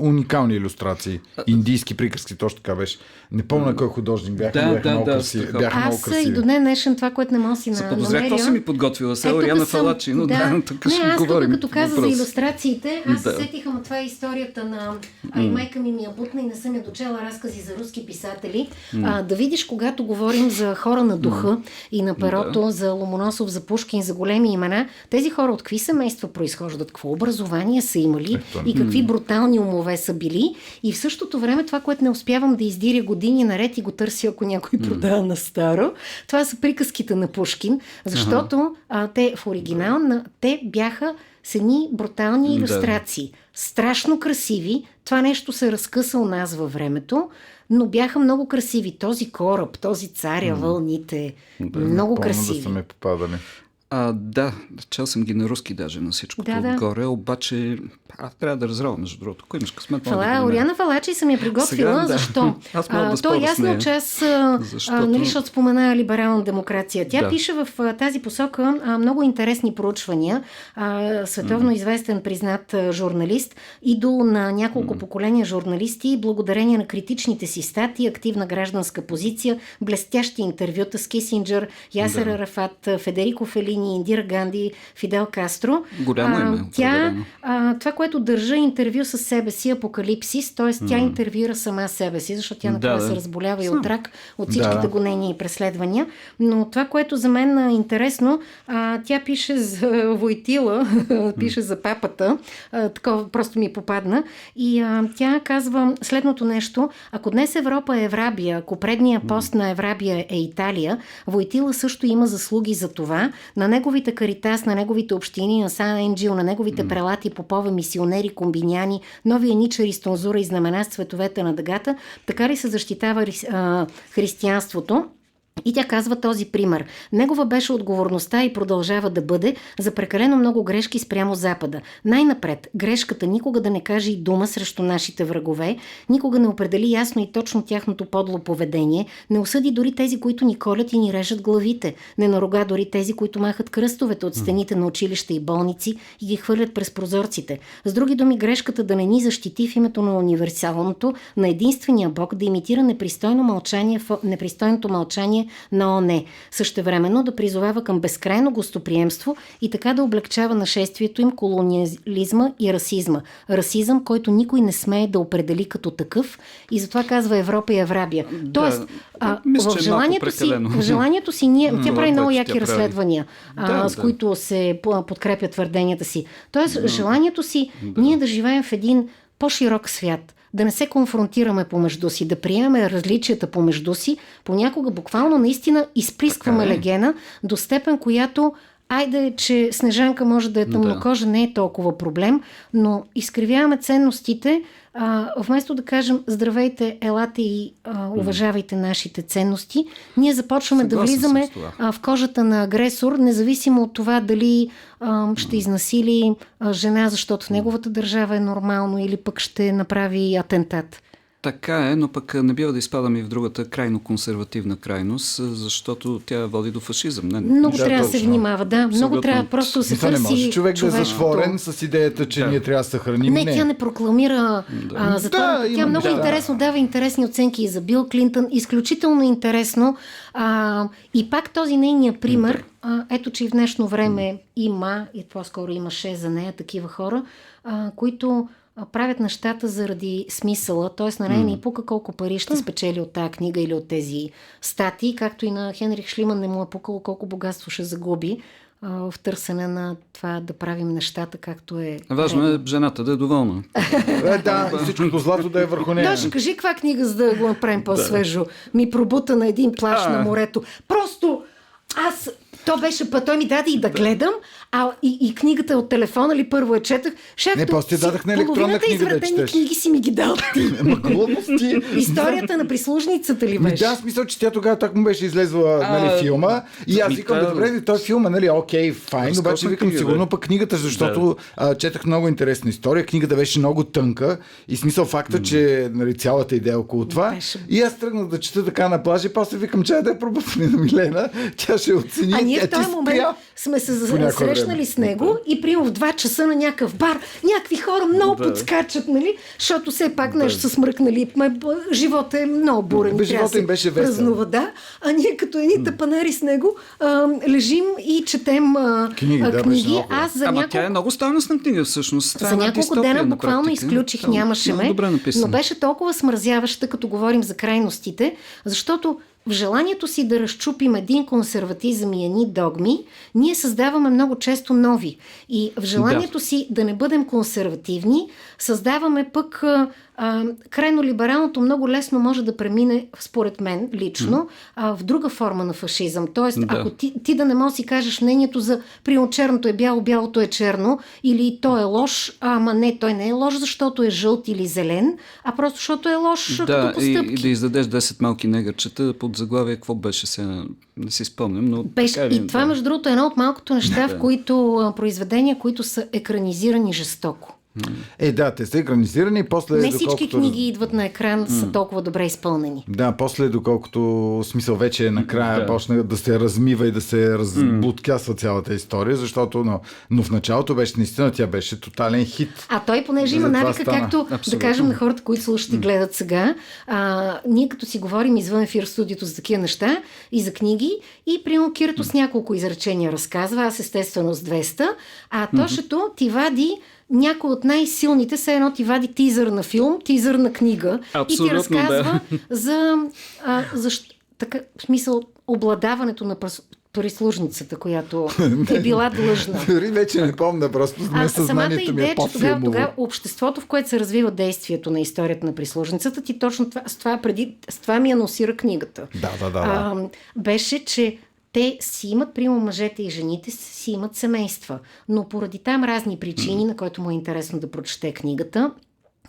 уникални иллюстрации? Индийски приказки, точно така беше. Не помня кой художник бяха, да, бяха да, много да, красиви. Бяха аз много красиви. и до днес днешен това, което не мога си на, намеря. То си ми подготвила се, Ориана Фалачи, но да, тук ще аз говорим. като каза за иллюстрациите, аз се сетих, ама това е историята на... А и майка ми ми я бутна и не съм я дочела разкази за руски писатели. А, да видиш, когато говорим за хора на духа и на перото, за Ломоносов, за Пушкин, за големи имена, тези хора от какви семейства произхождат, какво образование са имали? И какви брутални умове са били. И в същото време това, което не успявам да издиря години наред и го търся, ако някой продава на старо. Това са приказките на Пушкин, защото а, те в оригинал на, те бяха с едни брутални иллюстрации. Да. Страшно красиви. Това нещо се разкъса у нас във времето, но бяха много красиви. Този кораб, този царя, вълните. Да, много красиви. Да са ме попадали. А, да, чел съм ги на руски даже на всичко да, да. отгоре, обаче аз трябва да разрава, между другото. Кой имаш късмет? Фала, Ориана Фалачи съм я приготвила. Сега, да. Защо? аз мога да То е ясно, че аз, защото... нали, защото спомена либерална демокрация. Тя да. пише в а, тази посока а, много интересни проучвания. А, световно mm. известен признат а, журналист и до на няколко mm. поколения журналисти, благодарение на критичните си статии, активна гражданска позиция, блестящи интервюта с Кисинджер, Ясер да. Арафат, Федерико Фелини, Индира Ганди, Фидел Кастро. Голямо име. Тя, а, това, което държа интервю с себе си, апокалипсис, т.е. тя mm. интервюира сама себе си, защото тя накрая да, се разболява и от рак, от всичките да. гонения и преследвания. Но това, което за мен е интересно, а, тя пише за Войтила, пише за папата, а, такова просто ми попадна. И а, тя казва следното нещо. Ако днес Европа е Еврабия, ако предния пост на Еврабия е Италия, Войтила също има заслуги за това. На неговите каритас, на неговите общини, на Сан Енджил, на неговите прелати, попове, мисионери, комбиняни, новия ничари с тонзура и знамена с цветовете на дъгата, така ли се защитава християнството? И тя казва този пример. Негова беше отговорността и продължава да бъде за прекалено много грешки спрямо Запада. Най-напред, грешката никога да не каже и дума срещу нашите врагове, никога не определи ясно и точно тяхното подло поведение, не осъди дори тези, които ни колят и ни режат главите, не нарога дори тези, които махат кръстовете от стените на училища и болници и ги хвърлят през прозорците. С други думи, грешката да не ни защити в името на универсалното, на единствения Бог, да имитира непристойно мълчание, непристойното мълчание на ОНЕ. Същевременно да призовава към безкрайно гостоприемство и така да облегчава нашествието им колониализма и расизма. Расизъм, който никой не смее да определи като такъв и затова казва Европа и Еврабия. Да, Тоест, а, мисля, в, е желанието си, в желанието си ние, тя прави много яки разследвания, а, Да, с да. които се по- подкрепят твърденията си. Тоест, желанието си ние да живеем в един по-широк свят, да не се конфронтираме помежду си, да приемаме различията помежду си, понякога буквално наистина изприскваме Така е. легена до степен, която Айде, че Снежанка може да е тъмнокожа, не е толкова проблем, но изкривяваме ценностите, а, вместо да кажем здравейте, елате и а, уважавайте нашите ценности, ние започваме да Съгласен съм влизаме а, в кожата на агресор, независимо от това дали а, ще изнасили а, жена, защото в неговата държава е нормално, или пък ще направи атентат. Така е, но пък не бива да изпадаме и в другата крайно консервативна крайност, защото тя води до фашизъм. Не, Много Да, трябва да се внимава, да. Много Абсолютно. трябва просто да се Мисля, не търси може човек да е затворен с идеята, че ние трябва да съхраним. Не, тя не прокламира а, за Да, това. Тя има много неща. интересно дава интересни оценки и за Бил Клинтън. Изключително интересно. А, и пак този нейния пример, а, ето че и в днешно време има, и по-скоро имаше за нея такива хора, а, които правят нещата заради смисъла, т.е. на нея не и пука колко пари ще спечели от тази книга или от тези статии, както и на Хенрих Шлиман не му е пукало колко богатство ще загуби а, в търсене на това да правим нещата както е. Важно е жената да е доволна. Е, да, и всичкото злато да е върху нея. Даже кажи каква книга, за да го направим по-свежо. Ми пробута на един плаш на морето. Просто аз... То беше път, той ми даде и да гледам, а и, и книгата от телефона ли първо я четах. Шах, Не, после ти дадах на електронна книга да я извратени четеш. книги си ми ги дал ти. Глупости. Историята на прислужницата ли Ми беше? да, смисъл, че тя тогава так му беше излезла нали, А, филма и аз ми викам, та- добре, той филма, нали, окей, файн, обаче викам сигурно пък книгата, защото а, четах много интересна история, книгата беше много тънка и смисъл факта, че нали, цялата идея около това. Беше- И аз тръгнах да чета така на плажа и после викам, че да е пробъпне на Милена, тя ще оцени. Ние в този ти момент спря. сме се срещнали време. с него и приема в 2 часа на някакъв бар. Някакви хора много Да. подскачат, нали? Защото все пак нещо са смръкнали. Живота е много бурен. Бе, живота да им беше весел. празнува, да. А ние като едни тъпанари с него а, лежим и четем а, Книги, а, да, книги. много. Аз за Ама няколко тя е много стойностна книга всъщност. Това за е една няколко дена на буквално практика. изключих, нямаше ме. Но беше толкова смразяваща, като говорим за крайностите, защото в желанието си да разчупим един консерватизъм и едни догми, ние създаваме много често нови. И в желанието си да не бъдем консервативни, създаваме пък а, крайно либералното много лесно може да премине, според мен лично, а, в друга форма на фашизъм. Тоест, Да. ако ти, ти да не можеш си кажеш мнението за примерно черното е бяло, бялото е черно, или то е лош, ама не, той не е лош, защото е жълт или зелен, а просто защото е лош Да, като и, постъпки. и да издадеш 10 малки негърчета под заглавие, какво беше сега, не си спомням, но Беше, така или и това, да. между другото, е едно от малкото неща, в които произведения, които са екранизирани жестоко. Е, да, те са екранизирани и после Не всички доколкото... книги идват на екран, са толкова добре изпълнени. Да, после доколкото смисъл вече накрая Да. почна да се размива и да се разбуткясва цялата история, защото но, но в началото беше наистина тя беше тотален хит. А той, понеже има навика, стана. както да Абсолютно. кажем на хората, които слушат и гледат сега, а, ние като си говорим извън ефир в студиото за такива неща и за книги, и примерно Кирито с няколко изречения разказва, аз естествено с 200, а Тошето ти вади някой от най-силните, все едно ти вади тизър на филм, тизър на книга и ти Абсолютно, разказва да. за, а, защ... така, в смисъл обладаването на пръс- прислужницата, която е била длъжна. Дори вече не помня, просто А съзнанието ми е че тогава, тогава обществото, в което се развива действието на историята на прислужницата, ти точно това, с, това преди, с това ми анонсира книгата. Да, да, да, да. А, беше, че те си имат, прямо мъжете и жените си имат семейства, но поради там разни причини, на които му е интересно да прочете книгата,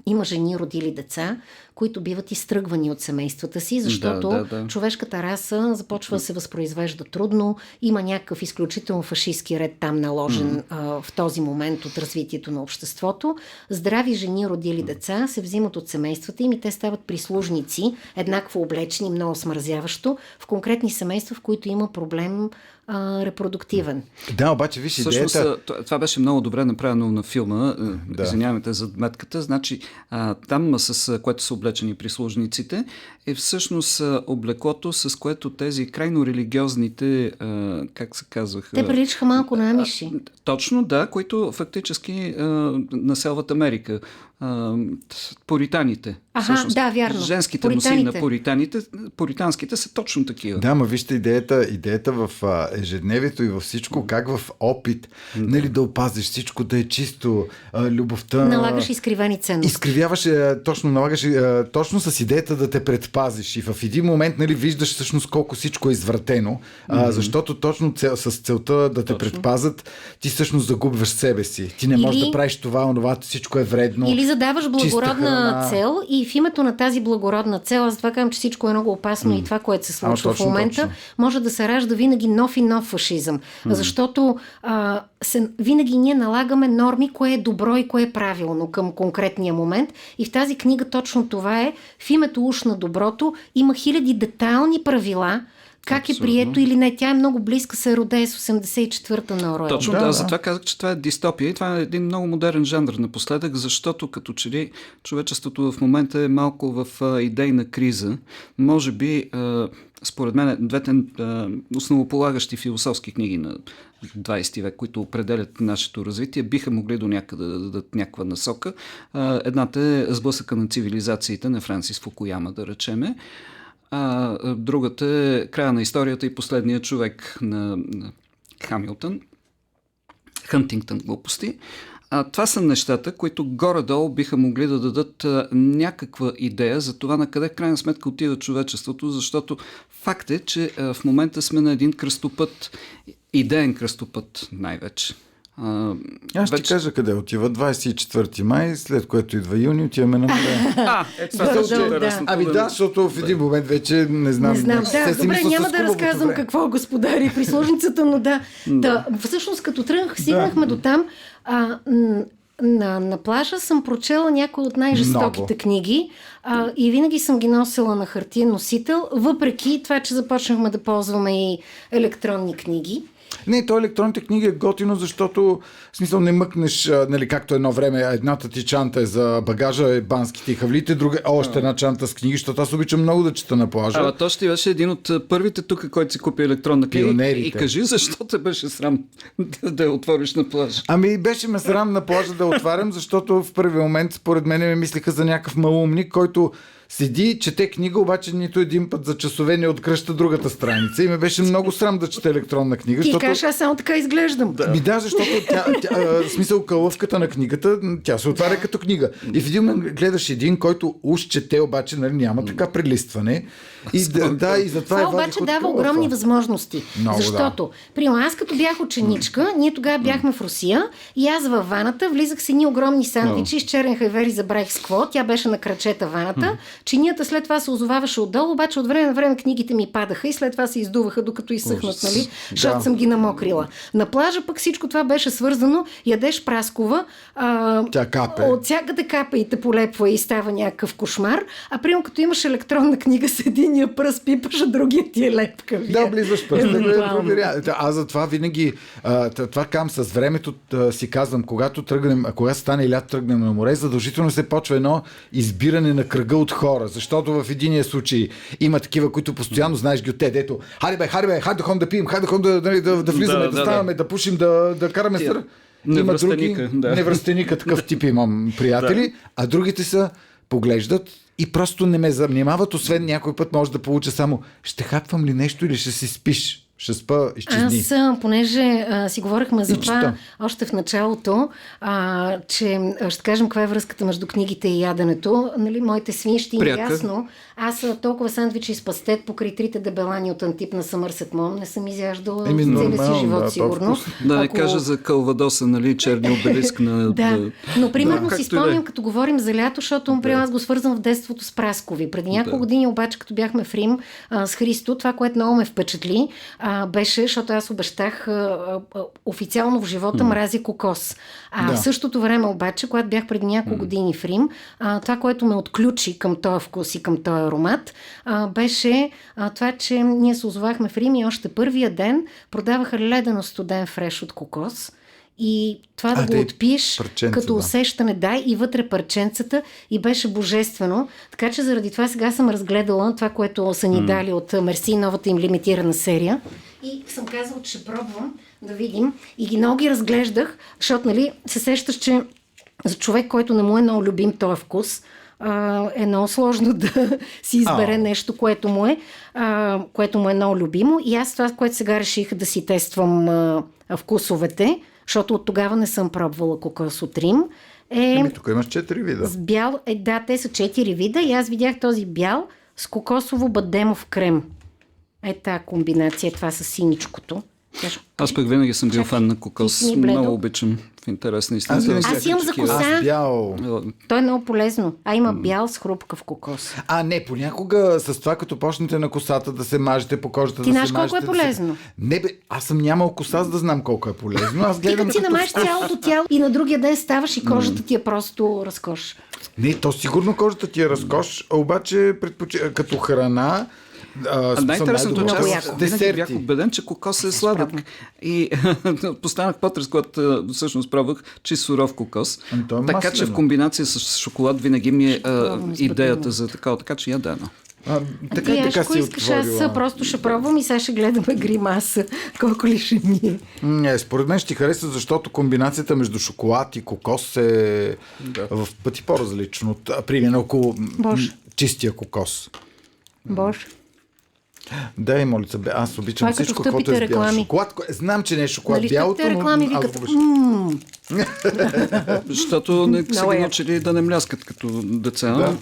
има жени родили деца, които биват изтръгвани от семействата си, защото Да, да, да. човешката раса започва да се възпроизвежда трудно, има някакъв изключително фашистски ред там наложен mm. а, в този момент от развитието на обществото. Здрави жени родили деца се взимат от семействата им и те стават прислужници, еднакво облечени, много смързяващо, в конкретни семейства, в които има проблем а, репродуктивен. Да, обаче виж Всъщност, идеята... а, това беше много добре направено на филма. Да. Да. Извиняваме те за метката. Значи, а, там с а, което са облечени прислужниците е всъщност а, облеклото, с което тези крайно религиозните, а, как се казваха? Те приличаха малко на амиши. Точно, да, които фактически а, населват Америка. А, поританите. Аха, да, вярно. Женските носи на Поританите. поританите, поританските са точно такива. Да, ма вижте идеята, идеята в а, ежедневието и във всичко, как в опит, нали, да опазиш всичко, да е чисто, а, любовта. Налагаш изкривени ценности. Изкривяваш, а, точно налагаш, а, точно с идеята да те предпазиш. И в един момент, нали, виждаш всъщност колко всичко е извратено, а, защото точно цел, с целта да те предпазят, ти всъщност загубваш себе си. Ти не можеш Или- да правиш това, онова, всичко е вредно. Или задаваш благородна храна. цел и в името на тази благородна цел, аз това казвам, че всичко е много опасно и това, което се случва точно, в момента, точно. може да се ражда винаги нов и нов фашизъм. Защото а, се, винаги ние налагаме норми, кое е добро и кое е правилно към конкретния момент. И в тази книга точно това е. В името уж на доброто има хиляди детайлни правила, как е прието или не. Тя е много близка, се родее с 84-та на Оруел. Точно Да, да, да. затова казах, че това е дистопия и това е един много модерен жанр напоследък, защото като че ли човечеството в момента е малко в а, идейна криза. Може би, а, според мен, двете а, основополагащи философски книги на 20 век, които определят нашето развитие, биха могли до някъде да дадат някаква насока. А, едната е Сблъсъка на цивилизациите на Франсис Фукуяма, да речеме. А другата е Края на историята и последния човек на, на Хамилтън. Хантингтън глупости. А, това са нещата, които горе-долу биха могли да дадат а, някаква идея за това на къде крайна сметка отива човечеството, защото факт е, че а, в момента сме на един кръстопът, идеен кръстопът най-вече. А, Аз ще ти кажа къде отива. 24 май, след което идва юни, отиваме на море. А, е, това Да, е да, да. Ами да, защото в един момент вече не знам. Не знам, да. си Добре, няма да разказвам време. какво господари и прислужницата, но да. да. Всъщност, като тръгнах, стигнахме до там. А, м, на, на плажа съм прочела някои от най-жестоките Много. книги а, и винаги съм ги носила на хартиен носител, въпреки това, че започнахме да ползваме и електронни книги. Не, то електронните книги е готино, защото в смисъл не мъкнеш, а, нали, както едно време, едната ти чанта е за багажа, е банските и хавлите, друга е още една чанта с книги, защото аз обичам много да чета на плажа. Ама то ще беше един от а, първите тук, който си купи електронна книга. Пионерите. И кажи защо те беше срам да, да я отвориш на плажа. Ами беше ме срам на плажа да отварям, защото в първи момент според мен ме мислиха за някакъв малумник, който седи, чете книга, обаче нито един път за часове не откръща другата страница. И ме беше много срам да чета електронна книга, Ти защото... кажеш, аз само така изглеждам. Ми да, защото тя, тя, смисъл кълъвката на книгата, тя се отваря като книга. И в един момент гледаш един, който уж чете, обаче нали, няма така прелистване. И, да, да, и затова Това я обаче дава кълъфа. огромни възможности. Много, да. защото, примерно, аз като бях ученичка, ние тогава бяхме в Русия и аз във ваната влизах с едни огромни сандвичи с черен хайвер и забравих с какво. Тя беше на крачета ваната. Чинията след това се озоваваше отдолу, обаче от време на време книгите ми падаха и след това се издуваха, докато изсъхнат, нали? Защото Да. съм ги намокрила. На плажа пък всичко това беше свързано. Ядеш праскова, а, Тя капе. от всякъде капа и те полепва и става някакъв кошмар. А примерно като имаш електронна книга с единия пръст пипаш, а другия ти е лепка. Да, близваш. Та, Аз затова винаги, а, т- това кам с времето си казвам, когато тръгнем, когато стане лято тръгнем на море, задължително се почва едно избиране на кръга от хора, защото в единия случай има такива, които постоянно знаеш ги от те, дето, хайде бе, хайде бе, хайде да ходим да пием, хайде да ходим да, нали, да, да влизаме, да, Да, да, да, ставаме, да, пушим, да, да караме сър. Има други, да. невръстеника, такъв тип имам приятели, а другите са поглеждат и просто не ме занимават, освен някой път може да получа само ще хапвам ли нещо или ще си спиш. Ще спа, изчезни. Аз, понеже а, си говорихме за това още в началото, а, че ще кажем каква е връзката между книгите и яденето. Нали, моите свини ще им е ясно. Аз а, толкова сандвичи с пастет покрай трите дебелани от Антип на Съмърсет Мом не съм изяждала Еми, целия си живот, да, сигурно. Да не Ако- кажа за Калвадоса, нали, черния обелиск на... Да, но примерно Да, си е. спомням, като говорим за лято, защото да. аз го свързвам в детството с Праскови. Преди няколко Да. години обаче, като бяхме в Рим а, с Христо, това, което много ме впечатли, а, беше, защото аз обещах а, а, а, официално в живота мрази кокос. А Да. в същото време обаче, когато бях преди няколко години в Рим, а, това, което ме отключи към този вкус и към този аромат, а, беше а, това, че ние се озовахме в Рим и още първия ден продаваха ледено студен фреш от кокос. И това да А, го те отпиеш парченца, като да. усещане, да, и вътре парченцата и беше божествено. Така че заради това сега съм разгледала това, което са ни дали от Мерси, новата им лимитирана серия. И съм казала, че ще пробвам да видим. И ги много ги разглеждах, защото нали, се сещаш, че за човек, който не му е много любим този вкус, а, е много сложно да си избере А. нещо, което му е, а, което му е много любимо. И аз това, което сега реших да си тествам а, вкусовете, защото от тогава не съм пробвала кокос от Рим, е Еми, тук имаш четири вида. с бял, е, да, те са четири вида и аз видях този бял с кокосово бадемов крем. Е тази комбинация, това с синичкото. Аз пък винаги съм бил фан на ти кокос. бледо. Много обичам в интерес на истина. Аз Аз имам за коса. Аз бял. То е много полезно. А има бял с хрупкав кокос. А, не, понякога с това, като почнете на косата да се мажете по кожата, Ти да знаеш колко е мажете, да се- полезно? Не бе, аз съм нямал коса, за да знам колко е полезно. Аз Ти гледам като си като намажеш цялото тяло и на другия ден ставаш и кожата ти е просто разкош. Не, то сигурно кожата ти е разкош, обаче предпоч... като храна а, А най-интересното е, че аз винаги бях убеден, че кокос е сладък. И постанах потрес, когато а, всъщност пробвах чист суров кокос. Ами е така че в комбинация с шоколад винаги ми е а, идеята за такава. Така че я да, но. А, така Ти, и аз, така ако си искаш, отворила. аз просто ще пробвам и сега ще гледаме гримаса. Колко ли ще ми е. Не, според мен ще ти хареса, защото комбинацията между шоколад и кокос е да. в пъти по-различно. а, Примерно около Боже. чистия кокос. Боже. Дай, молица, аз обичам Това е всичко, каквото е с бял реклами. шоколад. Кое- Знам, че не е шоколад Нали бялото, но реклами викат, го обичам. «М, Защото не са ги научили да не мляскат като деца. Да.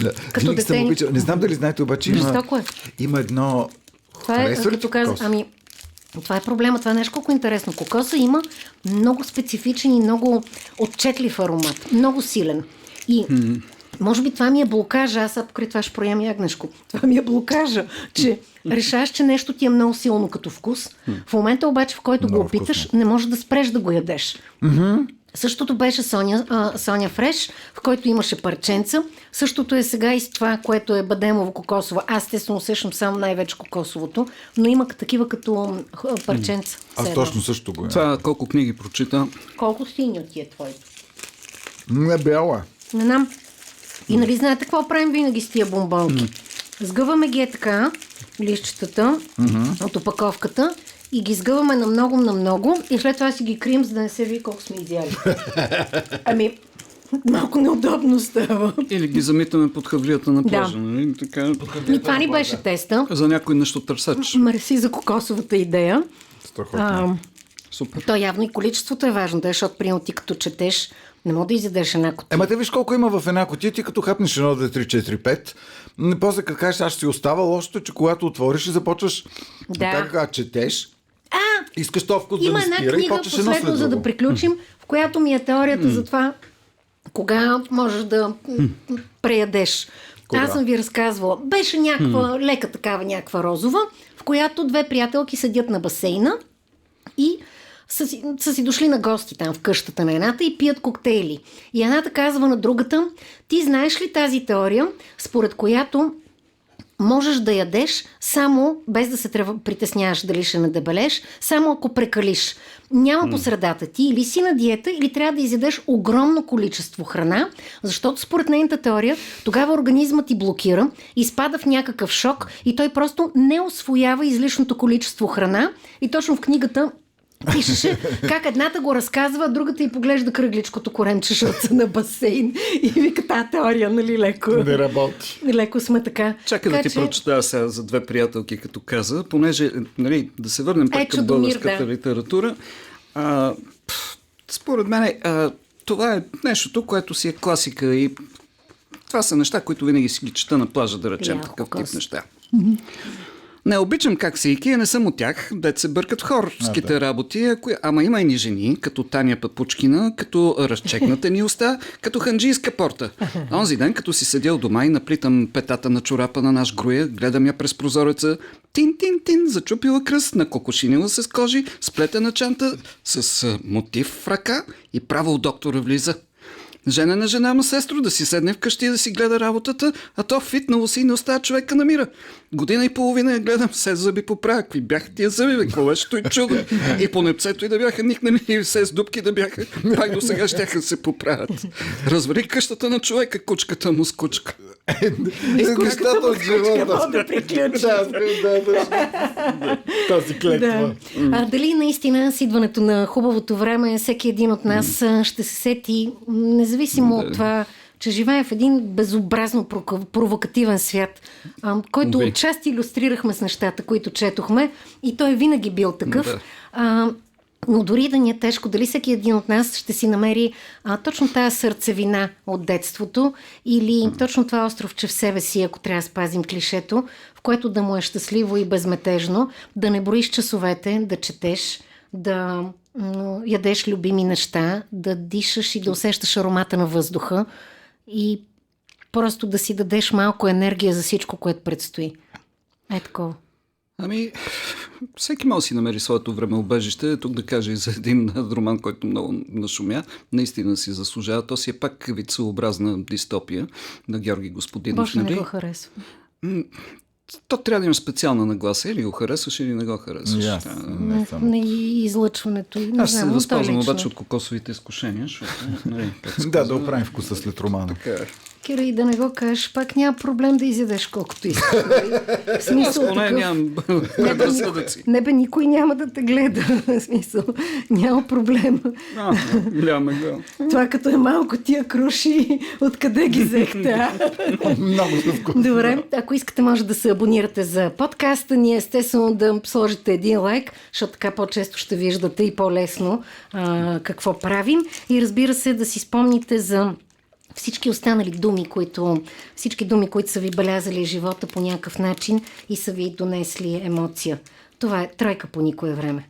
Да. Като дете. обичал. Не знам дали знаете, обаче има, е. има едно... Това е, като каза, ами, това е проблема. Това е нещо колко интересно. Кокоса има много специфичен и много отчетлив аромат. Много силен. И може би това ми е блокажа. Аз покрай това ще проям ягнешко. Това ми е блокажа, че решаваш, че нещо ти е много силно като вкус. В момента обаче, в който го Много опиташ, вкусно. не можеш да спреш да го ядеш. Същото беше Соня, а, Соня Фреш, в който имаше парченца. Същото е сега и с това, което е бадемово кокосово. Аз естествено усещам само най-вече кокосовото, но има такива като парченца. Аз точно също го имам. Това колко книги прочита. Колко сини от тия твоите? Не бяла. Не знам. И нали знаете какво правим винаги с тия бомбонки? Сгъваме ги е така, лищетата от опаковката и ги сгъваме на много, на много и след това си ги крием, за да не се види колко сме изяли. ами, малко неудобно става. Или ги замитаме под хавлията на Да. плажа. Нали? Така, И това ни беше теста. за някой нещо търсач. Мерси за кокосовата идея. Страхотно. А, Супер. то явно и количеството е важно, да, защото примерно ти като четеш, не мога да изядеш една кутия. Ема те виж колко има в една котия, ти като хапнеш едно, 2, 3, 4, 5. м, После като кажеш, аз ще си остава, лошото че когато отвориш и започваш Да. така, четеш, А, искаш то вкус Има да не една спира и книга, почваш едно последно, след за да приключим, в която ми е теорията за това кога можеш да преядеш. Кога? Аз съм ви разказвала. Беше някаква лека такава, някаква розова, в която две приятелки седят на басейна и са си, са си дошли на гости там в къщата на едната и пият коктейли. И едната казва на другата, ти знаеш ли тази теория, според която можеш да ядеш само без да се трябва, притесняваш дали ще надебелеш, само ако прекалиш. Няма по средата ти или си на диета, или трябва да изядеш огромно количество храна, защото според нейната теория тогава организмът ти блокира, изпада в някакъв шок и той просто не освоява излишното количество храна. И точно в книгата Пишеше как едната го разказва, а другата и поглежда кръгличкото коремче шълца на басейн и вика тази теория, нали, леко. Не работи. Леко сме така. Чакай да така ти прочета сега за две приятелки, като каза, понеже, нали, да се върнем пак Е, към българската да. литература. А, пф, според мен, а, това е нещото, което си е класика и това са неща, които винаги си ги чета на плажа, да речем, такъв тип неща. Не обичам как се икия, не съм от тях, дет се бъркат в хорските работи, ако... ама има и ни жени, като Таня Папучкина, като разчекната ни уста, като ханджийска порта. Онзи ден, като си седял дома и наплитам петата на чорапа на наш груя, гледам я през прозореца, тин-тин-тин, зачупила кръст, накокошинила се с кожи, сплетена чанта, с мотив в ръка и право у доктора влиза. Жена на жена му сестро да си седне вкъщи и да си гледа работата, а то фитнало си и не оставя човека на мира. Година и половина я гледам, все зъби поправя. Какви бяха тия зъби, бе, какво беше той чудо? И по непцето и да бяха никнали, и все с дубки да бяха, пак до сега ще да се поправят. Развали къщата на човека, кучката му с кучка. Нещата от живота. Да. Да, да. Тази клетва. Да. А, дали наистина с идването на хубавото време всеки един от нас ще се сети, независимо от това, че живее в един безобразно провокативен свят, а, който Ви. отчасти иллюстрирахме с нещата, които четохме и той винаги бил такъв. Да. А, но дори да ни е тежко, дали всеки един от нас ще си намери а, точно тази сърцевина от детството или точно това островче в себе си, ако трябва да спазим клишето, в което да му е щастливо и безметежно, да не броиш часовете, да четеш, да ядеш любими неща, да дишаш и да усещаш аромата на въздуха и просто да си дадеш малко енергия за всичко, което предстои. Е такова. Ами, всеки може да си намери своето време убежище. Тук да кажа и за един роман, който много нашумя, наистина си заслужава. То си е пак вид своеобразна дистопия на Георги Господинов. Боже, не нали? го харесва. То трябва да има специална нагласа. Или го харесваш, или не го харесваш. И аз. Да. Не съм. Не, и излъчването. и Не Аз се но то възползвам обаче от кокосовите изкушения, защото, нали, се Да, да оправим вкуса след романа. така е. Кира, и да не го кажеш, пак няма проблем да изядеш колкото искаш. нали? В Аз смисъл поне такъв... нямам Не бе, предразсъдъци. не бе, никой няма да те гледа. В смисъл, няма проблем. А, Голяма гъл. Това като е малко тия круши, откъде ги взехте? Много са вкусни. Добре, ако искате, може да се абонирате за подкаста ни, естествено да сложите един лайк, защото така по-често ще виждате и по-лесно а, какво правим. И разбира се, да си спомните за всички останали думи, които, всички думи, които са ви белязали живота по някакъв начин и са ви донесли емоция. Това е тройка по никое време.